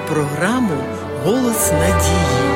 програму Голос надії.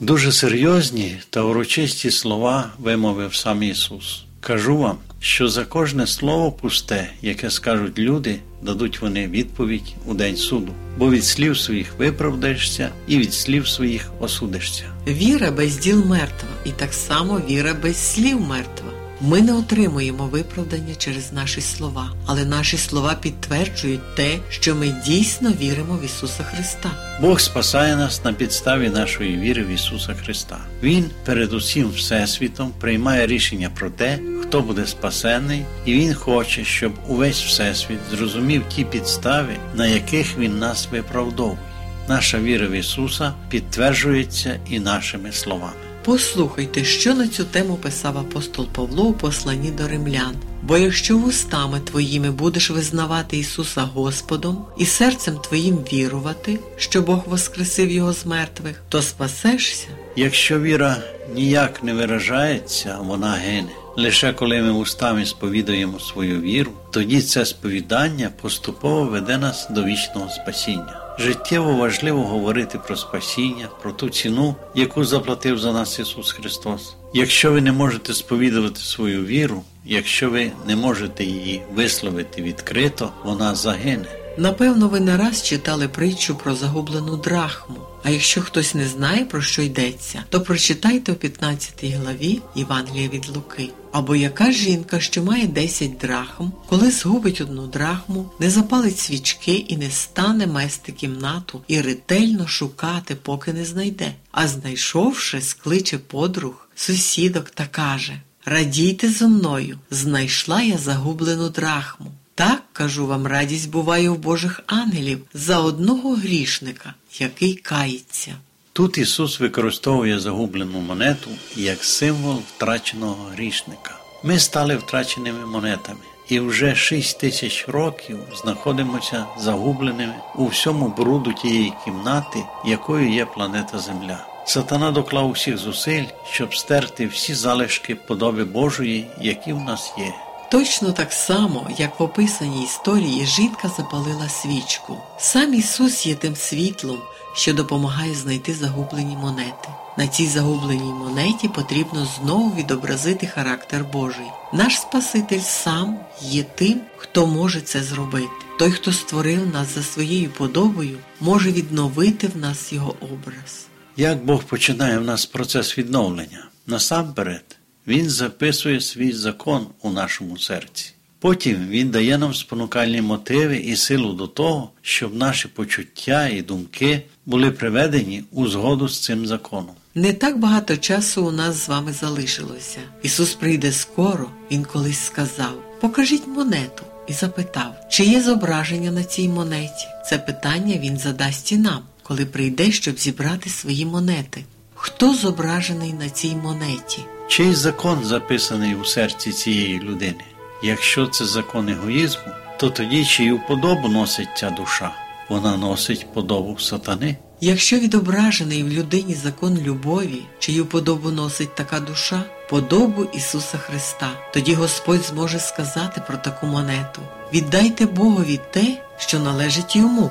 Дуже серйозні та урочисті слова вимовив сам Ісус. Кажу вам, що за кожне слово пусте, яке скажуть люди, дадуть вони відповідь у день суду, бо від слів своїх виправдаєшся і від слів своїх осудишся. Віра без діл мертва, і так само віра без слів мертва. Ми не отримуємо виправдання через наші слова, але наші слова підтверджують те, що ми дійсно віримо в Ісуса Христа. Бог спасає нас на підставі нашої віри в Ісуса Христа. Він перед усім Всесвітом приймає рішення про те, хто буде спасений, і Він хоче, щоб увесь Всесвіт зрозумів ті підстави, на яких Він нас виправдовує. Наша віра в Ісуса підтверджується і нашими словами. Послухайте, що на цю тему писав апостол Павло у посланні до римлян. Бо якщо вустами твоїми будеш визнавати Ісуса Господом і серцем твоїм вірувати, що Бог воскресив Його з мертвих, то спасешся. Якщо віра ніяк не виражається, вона гине. Лише коли ми устами сповідуємо свою віру, тоді це сповідання поступово веде нас до вічного спасіння. Життєво важливо говорити про спасіння, про ту ціну, яку заплатив за нас Ісус Христос. Якщо ви не можете сповідувати свою віру, якщо ви не можете її висловити відкрито, вона загине. Напевно, ви не раз читали притчу про загублену драхму. А якщо хтось не знає, про що йдеться, то прочитайте у 15 главі Євангелія від Луки. Або яка жінка, що має 10 драхм, коли згубить одну драхму, не запалить свічки і не стане мести кімнату і ретельно шукати, поки не знайде. А знайшовши, скличе подруг, сусідок та каже Радійте зо мною, знайшла я загублену драхму. Так, кажу вам, радість буває у Божих ангелів за одного грішника, який кається. Тут Ісус використовує загублену монету як символ втраченого грішника. Ми стали втраченими монетами і вже шість тисяч років знаходимося загубленими у всьому бруду тієї кімнати, якою є планета Земля. Сатана доклав усіх зусиль, щоб стерти всі залишки подоби Божої, які в нас є. Точно так само, як в описаній історії жінка запалила свічку. Сам Ісус є тим світлом, що допомагає знайти загублені монети. На цій загубленій монеті потрібно знову відобразити характер Божий. Наш Спаситель сам є тим, хто може це зробити. Той, хто створив нас за своєю подобою, може відновити в нас його образ. Як Бог починає в нас процес відновлення? Насамперед, Він записує свій закон у нашому серці. Потім Він дає нам спонукальні мотиви і силу до того, щоб наші почуття і думки були приведені у згоду з цим законом. Не так багато часу у нас з вами залишилося. Ісус прийде скоро, Він колись сказав: Покажіть монету і запитав, чи є зображення на цій монеті. Це питання Він задасть і нам, коли прийде, щоб зібрати свої монети. Хто зображений на цій монеті? Чий закон записаний у серці цієї людини? Якщо це закон егоїзму, то тоді чию подобу носить ця душа? Вона носить подобу сатани. Якщо відображений в людині закон любові, чию подобу носить така душа, подобу Ісуса Христа, тоді Господь зможе сказати про таку монету: віддайте Богові те, що належить йому.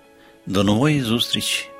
До нової зустрічі!